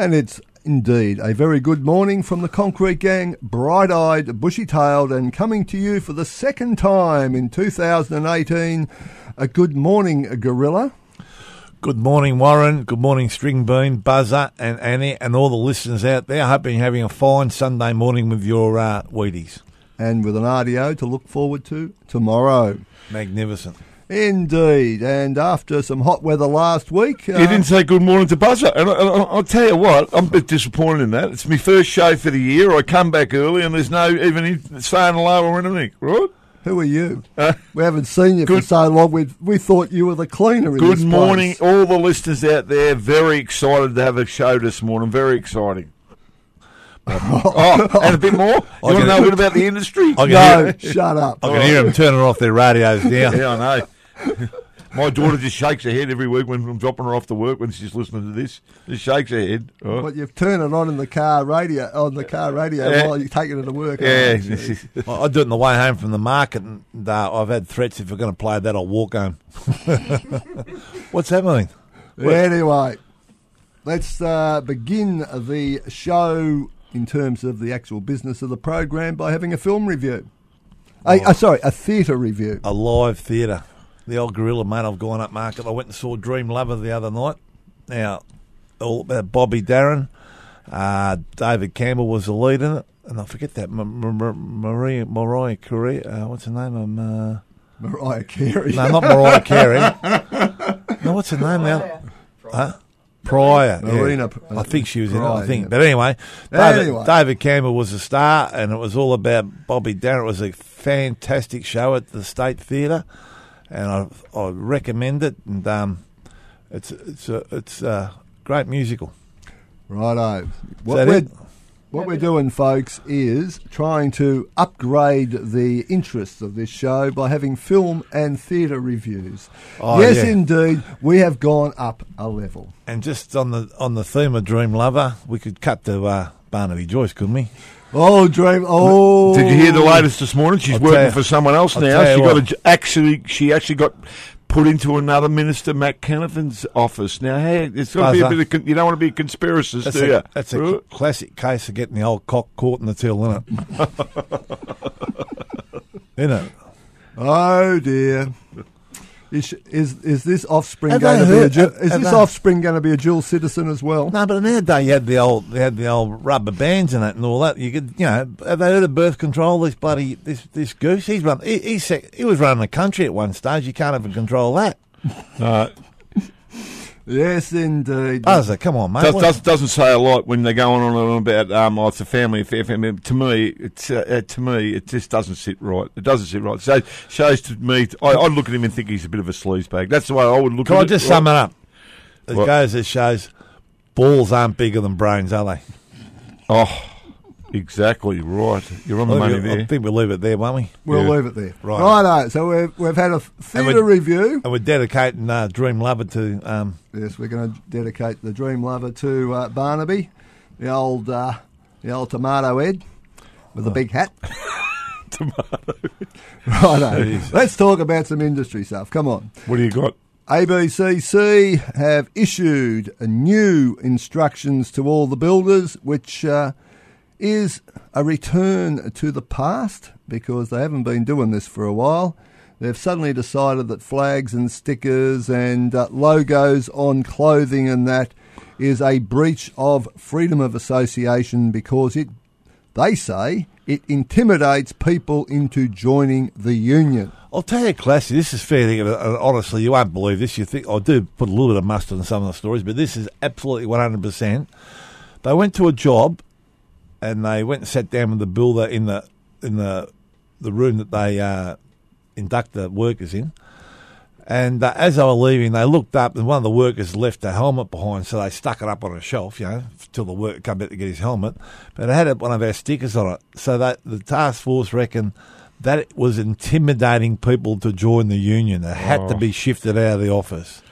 And it's indeed a very good morning from the Concrete Gang, bright eyed, bushy tailed, and coming to you for the second time in 2018. A good morning, Gorilla. Good morning, Warren. Good morning, String Bean, Buzzer, and Annie, and all the listeners out there. I hope you're having a fine Sunday morning with your uh, Wheaties. And with an RDO to look forward to tomorrow. Magnificent. Indeed. And after some hot weather last week. You didn't say good morning to Buzzer. And I, I, will tell you what, I'm a bit disappointed in that. It's my first show for the year. I come back early and there's no even saying hello or anything, right? Who are you? Uh, we haven't seen you good, for so long. We we thought you were the cleaner. good morning, all the listeners out there. Very excited to have a show this morning. Very exciting. oh, and a bit more. You want to know a bit about the industry? no, hear, shut up. I can hear them turning off their radios now. yeah, I know. My daughter just shakes her head every week when I'm dropping her off to work when she's listening to this. Just shakes her head. Oh. But you've turned it on in the car radio on the car radio yeah. while you're taking her to work. Yeah, well, I do it on the way home from the market, and uh, I've had threats if we're going to play that, I'll walk home. What's happening? Anyway, let's uh, begin the show in terms of the actual business of the program by having a film review. Oh. A, uh, sorry, a theatre review. A live theatre the old gorilla mate I've gone up market. I went and saw Dream Lover the other night. Now, all about Bobby Darin. Uh, David Campbell was the lead in it. And I forget that. Maria, Mariah Carey. Uh, what's her name? Um, uh, Mariah Carey. No, not Mariah Carey. no, what's her name now? Huh? Prior. Marina. Yeah. I think she was Prior, in it, I think. Yeah. But anyway David, anyway. David Campbell was a star, and it was all about Bobby Darin. It was a fantastic show at the State Theatre and I, I recommend it. And um, it's it's a it's a great musical. Righto. What we're, what we're doing, folks, is trying to upgrade the interests of this show by having film and theatre reviews. Oh, yes, yeah. indeed, we have gone up a level. And just on the on the theme of Dream Lover, we could cut to uh, Barnaby Joyce, couldn't we? Oh! Oh, did you hear the latest this morning? She's I'll working for someone else I'll now. She got a, actually, she actually got put into another minister, Matt Canavan's office. Now, hey, it's got to be a bit of, you don't want to be a conspiracist, that's do a, you? That's a right? classic case of getting the old cock caught in the till, isn't it? isn't it? Oh dear. Is, is is this offspring have going to heard, be a is this offspring going to be a dual citizen as well? No, but in their day you had the old they had the old rubber bands and that and all that. You could you know have they heard of birth control? This bloody this this goose he's run he, he, he was running the country at one stage. You can't even control that. Uh, Yes, indeed. Buzzer, come on, mate. Does, does, doesn't say a lot when they're going on and on about um, oh, it's a family affair. Family. To me, it's uh, uh, to me, it just doesn't sit right. It doesn't sit right. So shows to me, I, would look at him and think he's a bit of a sleaze bag. That's the way I would look. At. Can at I just it. sum it up? It what? goes. It shows balls aren't bigger than brains, are they? Oh. Exactly right. You're on the money there. I think we'll leave it there, won't we? We'll yeah. leave it there. Right. Righto. So we've, we've had a theatre review. And we're dedicating uh, Dream Lover to. Um, yes, we're going to dedicate the Dream Lover to uh, Barnaby, the old uh, the old tomato head with a oh. big hat. tomato. Righto. Let's talk about some industry stuff. Come on. What do you got? ABCC have issued new instructions to all the builders, which uh, is a return to the past because they haven't been doing this for a while. They've suddenly decided that flags and stickers and uh, logos on clothing and that is a breach of freedom of association because it, they say, it intimidates people into joining the union. I'll tell you, Classy, this is fair. Thing, honestly, you won't believe this. You think I do put a little bit of mustard in some of the stories, but this is absolutely one hundred percent. They went to a job and they went and sat down with the builder in the in the the room that they uh, induct the workers in. And uh, as they were leaving, they looked up, and one of the workers left a helmet behind, so they stuck it up on a shelf, you know, till the worker came back to get his helmet. But it had one of our stickers on it, so that the task force reckoned that it was intimidating people to join the union. It had oh. to be shifted out of the office.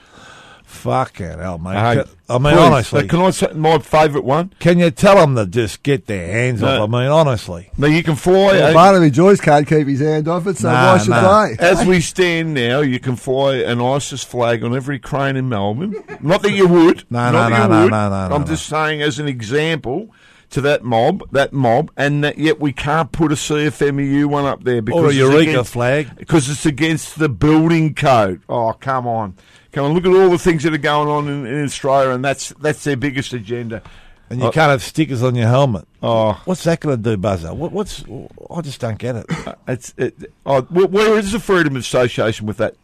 Fuck it, hell, mate. I mean, please, honestly. Can I say my favourite one? Can you tell them to just get their hands no. off? I mean, honestly. No, you can fly. Well, Barnaby Joyce can't keep his hand off it, so nah, why should nah. they? As we stand now, you can fly an ISIS flag on every crane in Melbourne. Not that you would. No, no, no, no, no, no, I'm just saying, as an example, to that mob, that mob, and that yet we can't put a CFMEU one up there because or a Eureka against, flag because it's against the building code. Oh, come on. Come on, look at all the things that are going on in, in Australia, and that's that's their biggest agenda. And you uh, can't have stickers on your helmet. Oh, what's that going to do, Buzzer? What, what's I just don't get it. Uh, it's it, oh, where is the freedom of association with that?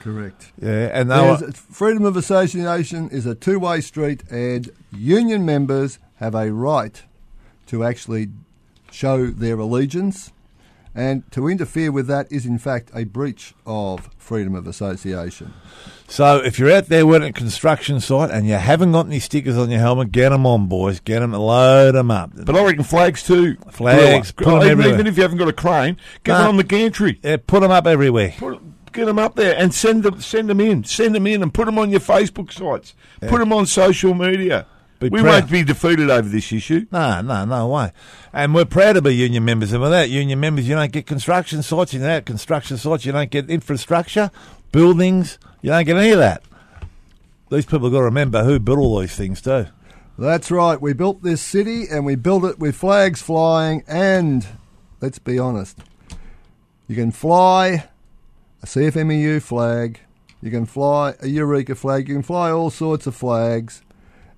Correct. Yeah, and were, freedom of association is a two-way street, and union members have a right to actually show their allegiance and to interfere with that is, in fact, a breach of freedom of association. So, if you're out there working at a construction site and you haven't got any stickers on your helmet, get them on, boys. Get them, load them up. But I reckon flags too. Flags, put them even, even if you haven't got a crane, get them on the gantry. Yeah, put them up everywhere. Put, get them up there and send them, send them in. Send them in and put them on your Facebook sites. Yeah. Put them on social media. Be we proud. won't be defeated over this issue. No, no, no way. And we're proud to be union members. And without union members, you don't get construction sites. Without construction sites, you don't get infrastructure, buildings. You don't get any of that. These people have got to remember who built all these things too. That's right. We built this city and we built it with flags flying. And let's be honest, you can fly a CFMEU flag, you can fly a Eureka flag, you can fly all sorts of flags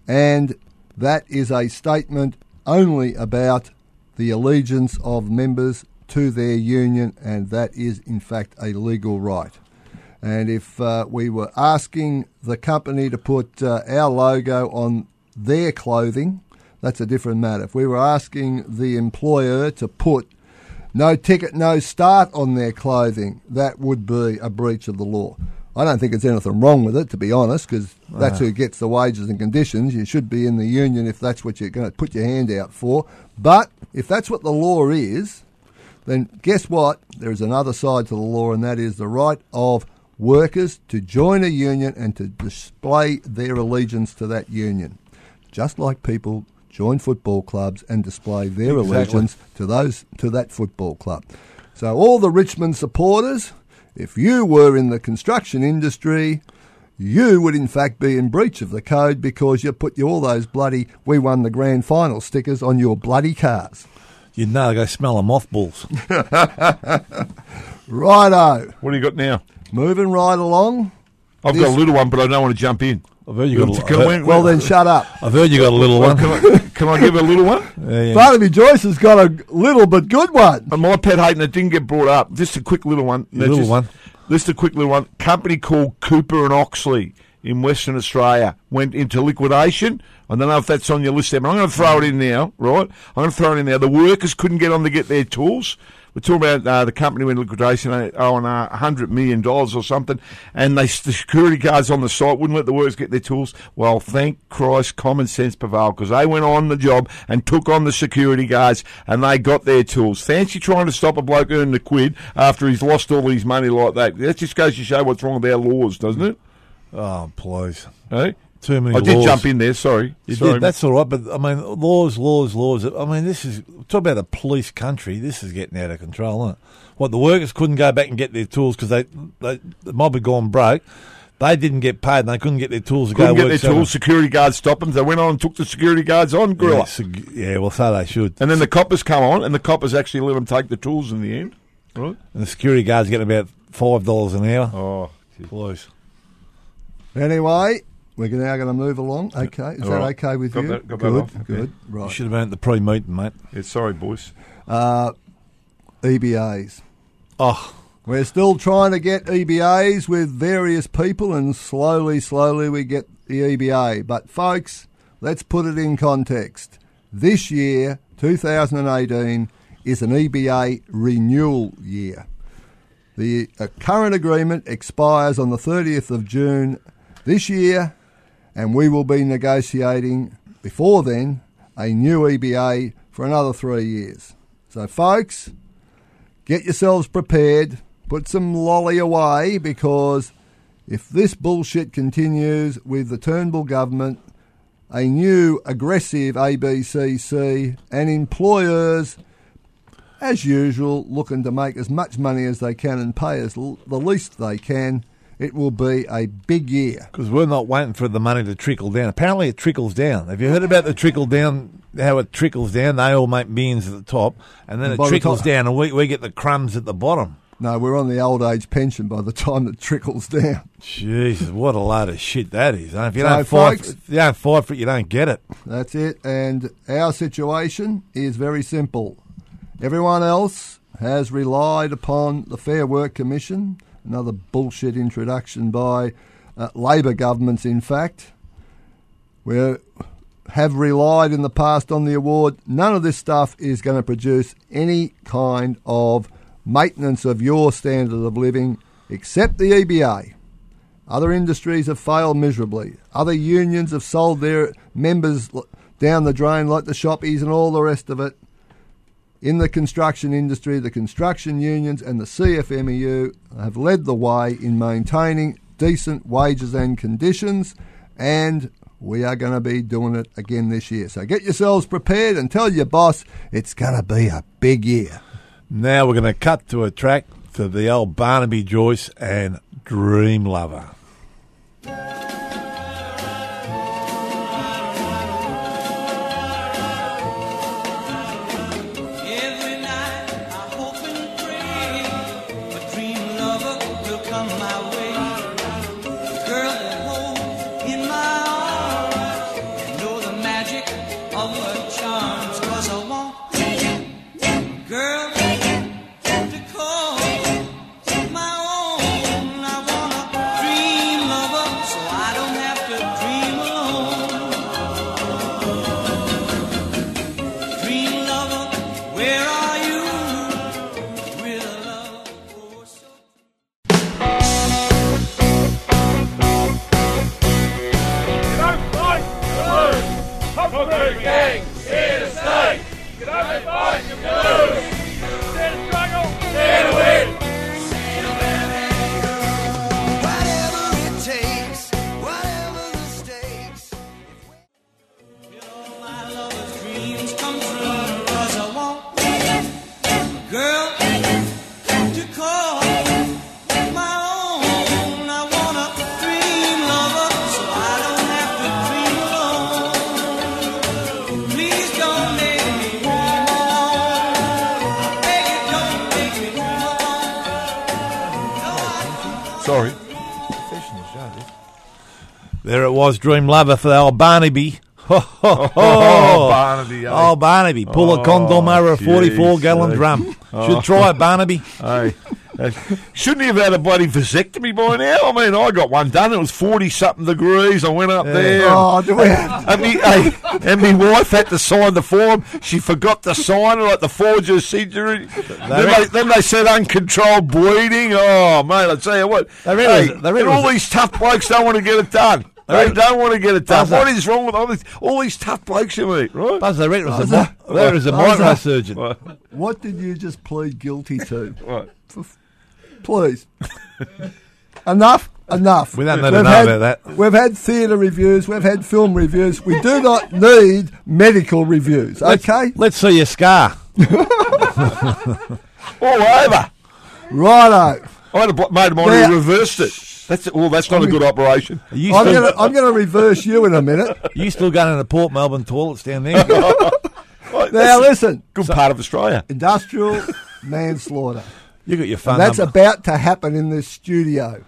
and that is a statement only about the allegiance of members to their union, and that is in fact a legal right. And if uh, we were asking the company to put uh, our logo on their clothing, that's a different matter. If we were asking the employer to put no ticket, no start on their clothing, that would be a breach of the law. I don't think there's anything wrong with it, to be honest, because that's who gets the wages and conditions. You should be in the union if that's what you're going to put your hand out for. But if that's what the law is, then guess what? There is another side to the law, and that is the right of workers to join a union and to display their allegiance to that union. Just like people join football clubs and display their exactly. allegiance to those to that football club. So all the Richmond supporters if you were in the construction industry, you would in fact be in breach of the code because you put all those bloody we won the grand final stickers on your bloody cars. You'd know they go smell of mothballs. Righto. What do you got now? Moving right along. I've this, got a little one, but I don't want to jump in. I've heard you got a little one. Well, then shut up. I've heard you got a little one. Can I, can I give a little one? Yeah, yeah. Barnaby Joyce has got a little but good one. And my pet hate, and it didn't get brought up. Just a quick little one. little just, one. Just a quick little one. Company called Cooper and Oxley in Western Australia went into liquidation. I don't know if that's on your list there, but I'm going to throw it in now, right? I'm going to throw it in now. The workers couldn't get on to get their tools. We're talking about uh, the company went liquidation on uh, $100 million or something, and they, the security guards on the site wouldn't let the workers get their tools. Well, thank Christ common sense prevailed because they went on the job and took on the security guards and they got their tools. Fancy trying to stop a bloke earning a quid after he's lost all his money like that. That just goes to show what's wrong with our laws, doesn't it? Oh, please. Hey? Too many I laws. did jump in there, sorry. You sorry. did, that's all right, but I mean, laws, laws, laws. I mean, this is, talk about a police country, this is getting out of control, isn't it? What, the workers couldn't go back and get their tools because they, they, the mob had gone broke. They didn't get paid and they couldn't get their tools to couldn't go get their tools. Security guards stopped them. They went on and took the security guards on, Gorilla. Yeah, yeah, well, so they should. And then the coppers come on and the coppers actually let them take the tools in the end. Right. And the security guards getting about $5 an hour. Oh, please. Anyway, we're now going to move along. Okay, is All that right. okay with got you? That, got good, that good. Right. You should have been at the pre-meeting, mate. Yeah, sorry, boys. Uh, EBAs. Oh, we're still trying to get EBAs with various people, and slowly, slowly we get the EBA. But folks, let's put it in context. This year, 2018, is an EBA renewal year. The uh, current agreement expires on the 30th of June this year, and we will be negotiating before then a new EBA for another three years. So, folks, get yourselves prepared, put some lolly away because if this bullshit continues with the Turnbull government, a new aggressive ABCC and employers as usual, looking to make as much money as they can and pay as l- the least they can. It will be a big year. Because we're not waiting for the money to trickle down. Apparently, it trickles down. Have you heard about the trickle down? How it trickles down? They all make millions at the top, and then and it trickles the down, and we, we get the crumbs at the bottom. No, we're on the old age pension by the time it trickles down. Jesus, what a load of shit that is. If you, so don't fight, folks, if you don't fight for it, you don't get it. That's it. And our situation is very simple. Everyone else has relied upon the Fair Work Commission, another bullshit introduction by uh, Labor governments, in fact. We have relied in the past on the award. None of this stuff is going to produce any kind of maintenance of your standard of living except the EBA. Other industries have failed miserably. Other unions have sold their members down the drain like the shoppies and all the rest of it in the construction industry, the construction unions and the CFMEU have led the way in maintaining decent wages and conditions, and we are going to be doing it again this year. So get yourselves prepared and tell your boss it's going to be a big year. Now we're going to cut to a track for the old Barnaby Joyce and Dream Lover. There Dream Lover for the old Barnaby. Oh, oh, oh, Barnaby. Eh? Oh, Barnaby. Pull a condom over a 44 gallon drum. Should try it, Barnaby. Hey. Uh, shouldn't he have had a bloody vasectomy by now? I mean, I got one done. It was forty something degrees. I went up yeah. there. Oh, do we? and, me, hey, and my wife had to sign the form. She forgot to sign it, like the forger signature. Then they, then they said uncontrolled bleeding. Oh, mate, I tell you what. They really, hey, they really all these tough blokes don't want to get it done. They don't want to get it done. What is wrong with all these, all these tough blokes you meet, right? Buzz, they reckon it was a, there is a microsurgeon. What did you just plead guilty to? What? Please. enough, enough. We don't need to know had, about that. We've had theatre reviews, we've had film reviews. We do not need medical reviews, okay? Let's, let's see your scar. All over. Righto. I had a mate of mine who reversed it. That's well. That's not I'm a good operation. I'm going I'm to reverse you in a minute. You still going to the Port Melbourne toilets down there? now listen. Good so, part of Australia. Industrial manslaughter. You got your phone. And that's number. about to happen in this studio.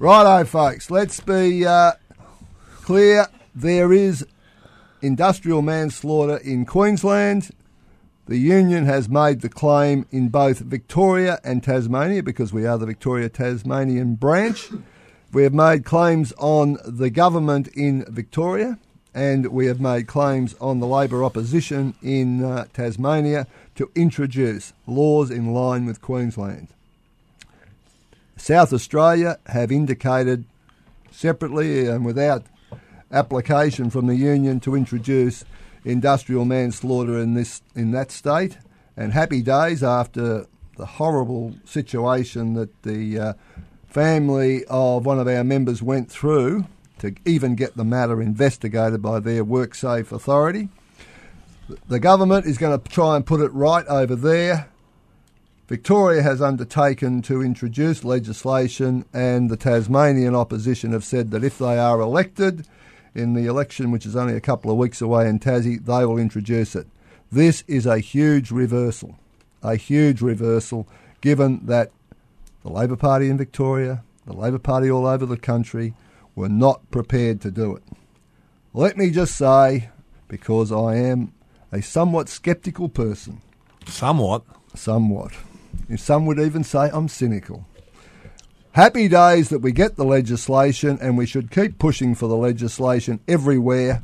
Righto, folks. Let's be uh, clear. There is industrial manslaughter in Queensland. The union has made the claim in both Victoria and Tasmania because we are the Victoria Tasmanian branch. We have made claims on the government in Victoria and we have made claims on the Labor opposition in uh, Tasmania to introduce laws in line with Queensland. South Australia have indicated separately and without application from the union to introduce industrial manslaughter in this in that state, and happy days after the horrible situation that the uh, family of one of our members went through to even get the matter investigated by their WorkSafe authority. The government is going to try and put it right over there. Victoria has undertaken to introduce legislation, and the Tasmanian opposition have said that if they are elected, in the election, which is only a couple of weeks away in Tassie, they will introduce it. This is a huge reversal, a huge reversal, given that the Labor Party in Victoria, the Labor Party all over the country, were not prepared to do it. Let me just say, because I am a somewhat sceptical person. Somewhat? Somewhat. Some would even say I'm cynical. Happy days that we get the legislation, and we should keep pushing for the legislation everywhere.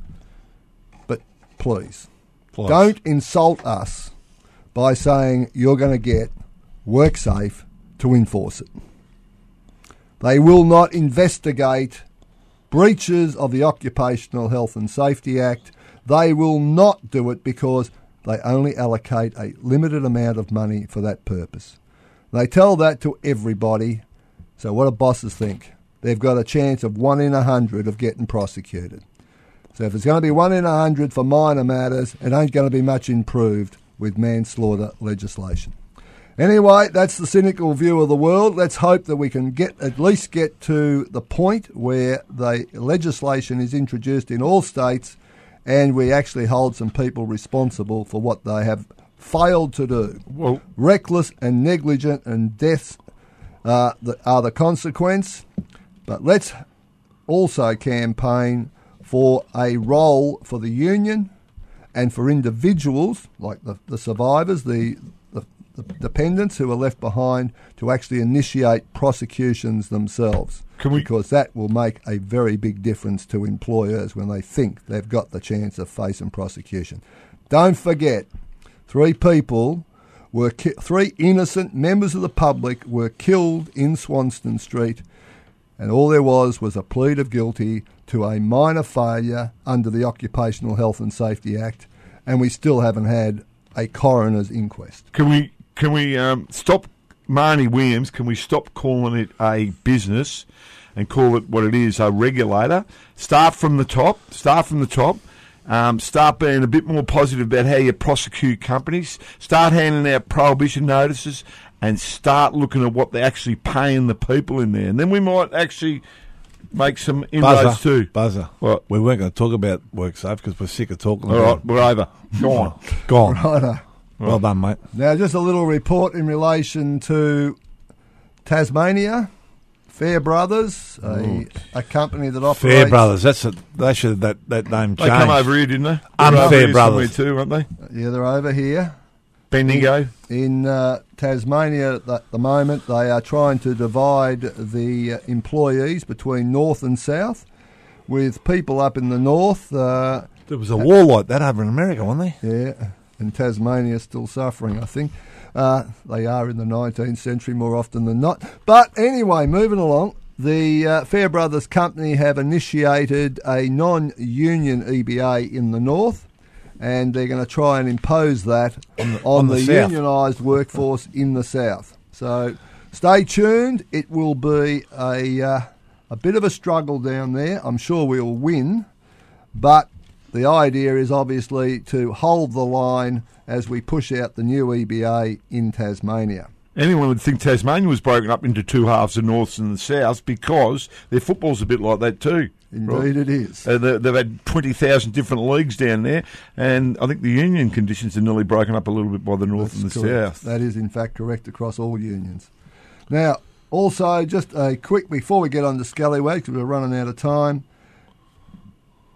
But please, please. don't insult us by saying you're going to get WorkSafe to enforce it. They will not investigate breaches of the Occupational Health and Safety Act. They will not do it because they only allocate a limited amount of money for that purpose. They tell that to everybody so what do bosses think? They've got a chance of one in a hundred of getting prosecuted. So if it's going to be one in a hundred for minor matters, it ain't going to be much improved with manslaughter legislation. Anyway, that's the cynical view of the world. Let's hope that we can get at least get to the point where the legislation is introduced in all states and we actually hold some people responsible for what they have failed to do. Well, Reckless and negligent and deaths uh, are the consequence. But let's also campaign for a role for the union and for individuals like the, the survivors, the, the, dependents who are left behind, to actually initiate prosecutions themselves. because that will make a very big difference to employers when they think they've got the chance of facing prosecution. Don't forget, three people were ki- three innocent members of the public were killed in Swanston Street, and all there was was a plea of guilty to a minor failure under the Occupational Health and Safety Act, and we still haven't had a coroner's inquest. Can we can we um, stop Marnie Williams? Can we stop calling it a business and call it what it is, a regulator? Start from the top. Start from the top um, start being a bit more positive about how you prosecute companies. Start handing out prohibition notices and start looking at what they're actually paying the people in there. And then we might actually make some inroads Buzzer, too. Buzzer. What? We weren't going to talk about WorkSafe because we're sick of talking All about right, we're over. Go on. Go on. Righto. Well done, mate. Now, just a little report in relation to Tasmania. Fair Brothers, a, a company that operates. Fair Brothers, that's a, they should that that name changed. They come over here, didn't they? Unfair Brothers too, aren't they? Yeah, they're over here. Bendigo. In, in uh, Tasmania at the, the, moment, they are trying to divide the uh, employees between north and south, with people up in the north. Uh, there was a war like that over in America, wasn't there? Yeah, and Tasmania still suffering, I think. Uh, they are in the 19th century more often than not. But anyway, moving along. The uh, Fairbrothers Company have initiated a non union EBA in the north, and they're going to try and impose that on the, on the, the unionised workforce in the south. So stay tuned. It will be a, uh, a bit of a struggle down there. I'm sure we'll win, but the idea is obviously to hold the line as we push out the new EBA in Tasmania. Anyone would think Tasmania was broken up into two halves, the north and the south, because their football's a bit like that too. Indeed, right? it is. Uh, they, have had 20,000 different leagues down there, and I think the union conditions are nearly broken up a little bit by the north That's and the correct. south. That is, in fact, correct across all unions. Now, also, just a quick, before we get on to Scallywags, because we're running out of time,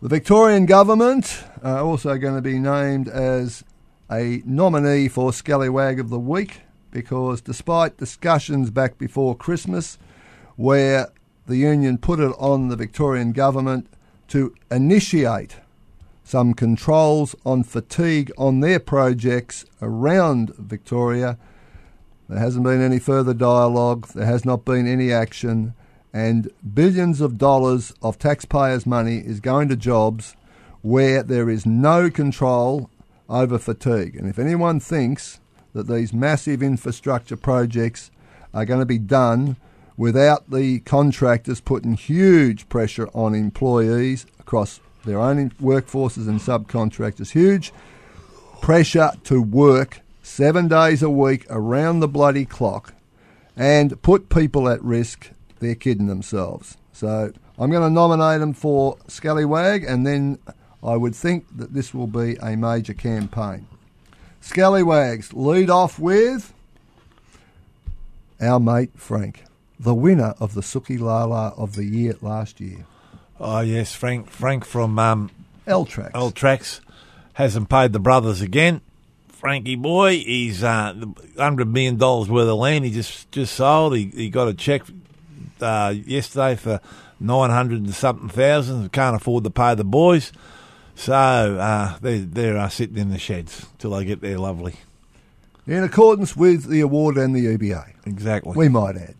the Victorian government are also going to be named as a nominee for Scallywag of the Week because despite discussions back before Christmas where the union put it on the Victorian government to initiate some controls on fatigue on their projects around Victoria, there hasn't been any further dialogue, there has not been any action, and billions of dollars of taxpayers' money is going to jobs where there is no control over fatigue. And if anyone thinks that these massive infrastructure projects are going to be done without the contractors putting huge pressure on employees across their own workforces and subcontractors, huge pressure to work seven days a week around the bloody clock and put people at risk they're kidding themselves. So I'm going to nominate them for Scallywag, and then I would think that this will be a major campaign. Scallywags lead off with our mate Frank, the winner of the Suki Lala of the year last year. Oh yes, Frank. Frank from um, L-Trax. L Tracks hasn't paid the brothers again. Frankie boy, he's uh, hundred million dollars worth of land. He just just sold. He, he got a check uh, yesterday for nine hundred and something thousand. Can't afford to pay the boys, so uh, they're they're sitting in the sheds till they get there. Lovely. In accordance with the award and the EBA. Exactly. We might add.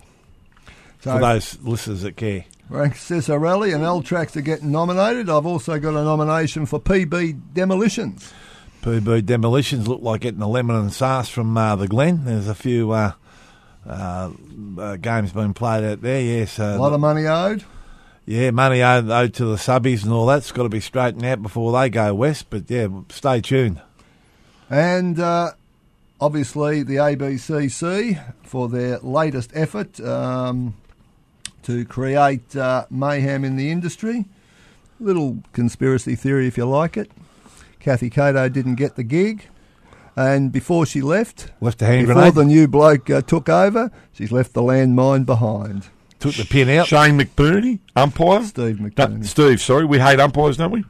So For those listeners that care. Frank Cesarelli and L-Trax are getting nominated. I've also got a nomination for PB Demolitions. PB Demolitions look like getting the lemon and sauce from uh, the Glen. There's a few uh, uh, uh, games being played out there. Yes, uh, a lot of money owed. Yeah, money owed, owed to the subbies and all that's got to be straightened out before they go west. But yeah, stay tuned. And uh, obviously the ABCC for their latest effort um, to create uh, mayhem in the industry. Little conspiracy theory, if you like it. Kathy Cato didn't get the gig. And before she left, left the hand before grenade. the new bloke uh, took over, she's left the landmine behind. Took the pin out. Shane McBurney, umpire. Steve McBurney. No, Steve, sorry, we hate umpires, don't we?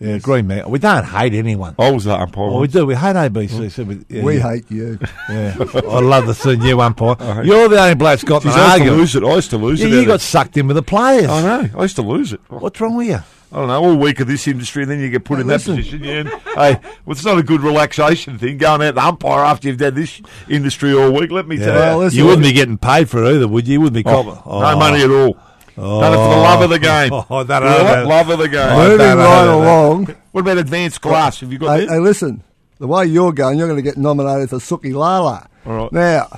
Yeah, green man. We don't hate anyone. I was that umpire. Oh, we do. We hate ABC. So we, yeah, we yeah. hate you. Yeah, I love the see you umpire. You're the only bloke that's got Jeez, I used to lose it. I used to lose yeah, it. You got sucked in with the players. I know. I used to lose it. What's wrong with you? I don't know, all week of this industry, and then you get put hey, in listen. that position. Yeah, hey, well, it's not a good relaxation thing going out the umpire after you've done this industry all week. Let me yeah. tell well, you, listen, you wouldn't be getting paid for it either, would you? You wouldn't be oh, oh. no money at all. Oh. Done it for the oh, love of the game. Oh, that, that, love of the game. Moving right along. What about advanced class? Have you got? Hey, hey, listen, the way you're going, you're going to get nominated for Suki Lala. All right. Now,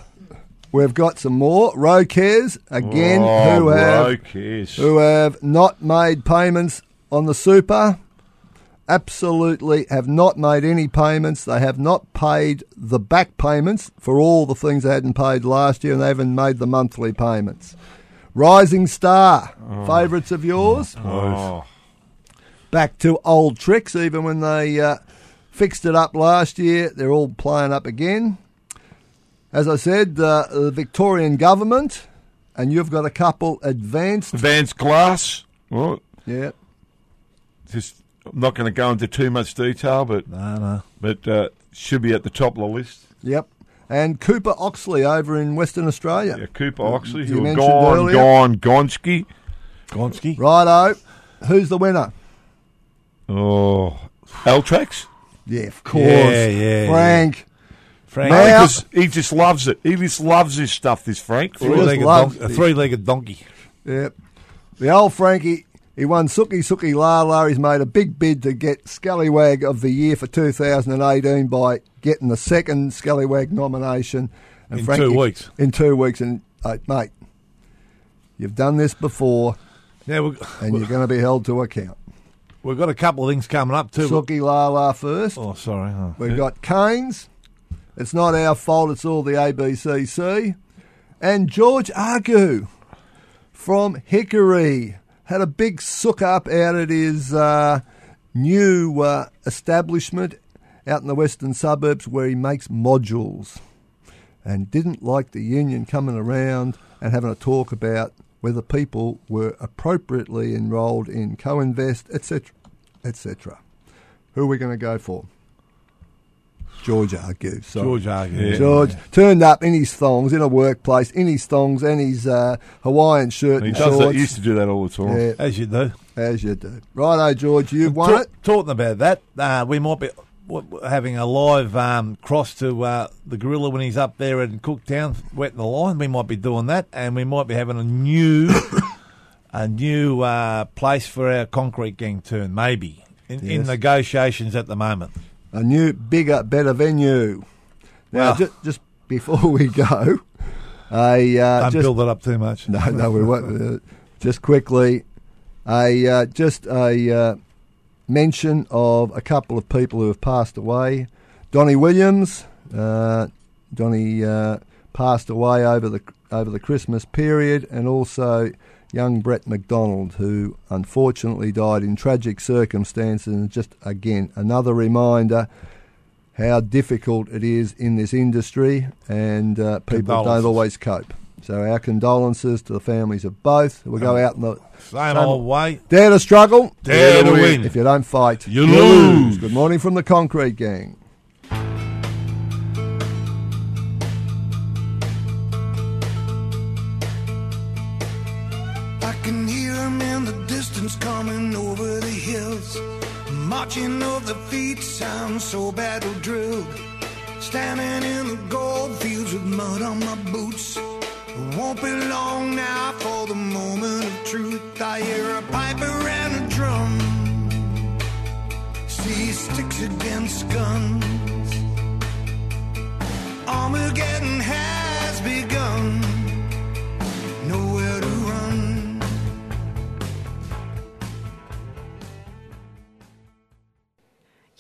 We've got some more road cares again oh, who have who have not made payments on the super. Absolutely have not made any payments. They have not paid the back payments for all the things they hadn't paid last year, and they haven't made the monthly payments. Rising Star, oh. favourites of yours. Oh. Back to old tricks, even when they uh, fixed it up last year, they're all playing up again. As I said, uh, the Victorian government, and you've got a couple advanced. Advanced class. What? Yeah. Just I'm not going to go into too much detail, but no, no. but uh, should be at the top of the list. Yep. And Cooper Oxley over in Western Australia. Yeah, Cooper Oxley, you, who gone, earlier. gone, Gonski. Gonski. Righto. Who's the winner? Oh, L-Trax? Yeah, of course. Yeah, yeah. Frank. Yeah. Frank. Now, he just loves it. He just loves this stuff, this Frank. Three-legged don- a three-legged donkey. Yep. The old Frankie, he won Suki Suki La La. He's made a big bid to get Scallywag of the Year for 2018 by getting the second Scallywag nomination. And in two weeks. In two weeks. And, uh, mate, you've done this before, yeah, and you're going to be held to account. We've got a couple of things coming up too. Suki La La first. Oh, sorry. Oh. We've got Canes. It's not our fault. It's all the ABCC. And George Argu from Hickory had a big sook up out at his uh, new uh, establishment out in the western suburbs where he makes modules and didn't like the union coming around and having a talk about whether people were appropriately enrolled in co-invest, etc., etc. Who are we going to go for? George Argu. Sorry. George Argu. Yeah. George turned up in his thongs in a workplace, in his thongs and his uh, Hawaiian shirt and, and does shorts. That, he used to do that all the time. Yeah. As you do. As you do. Righto, George, you've won it. Talking about that, uh, we might be having a live um, cross to uh, the gorilla when he's up there in Cooktown, wetting the line. We might be doing that, and we might be having a new, a new uh, place for our concrete gang turn, maybe in, yes. in, negotiations at the moment. A new, bigger, better venue. Now, well, just, just before we go, a uh, don't just, build it up too much. No, no, we won't. Uh, just quickly, a uh, just a uh, mention of a couple of people who have passed away. Donnie Williams, uh, Donnie uh, passed away over the over the Christmas period, and also young Brett McDonald, who unfortunately died in tragic circumstances. And just again, another reminder how difficult it is in this industry, and uh, people don't always cope. So our condolences to the families of both. We'll go out in the same, same old way. Dare to struggle, dare, dare to win. win. If you don't fight, you, you lose. lose. Good morning from the Concrete Gang. Coming over the hills. Marching of the feet sounds so battle drilled. Standing in the gold fields with mud on my boots. It won't be long now for the moment of truth. I hear a piper and a drum. See sticks against guns. Armageddon